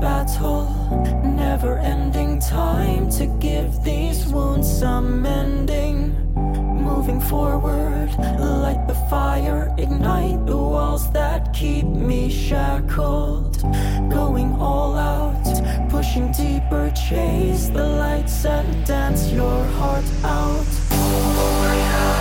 Battle, never ending time to give these wounds some ending. Moving forward, light the fire, ignite the walls that keep me shackled. Going all out, pushing deeper, chase the lights and dance your heart out. Oh, yeah.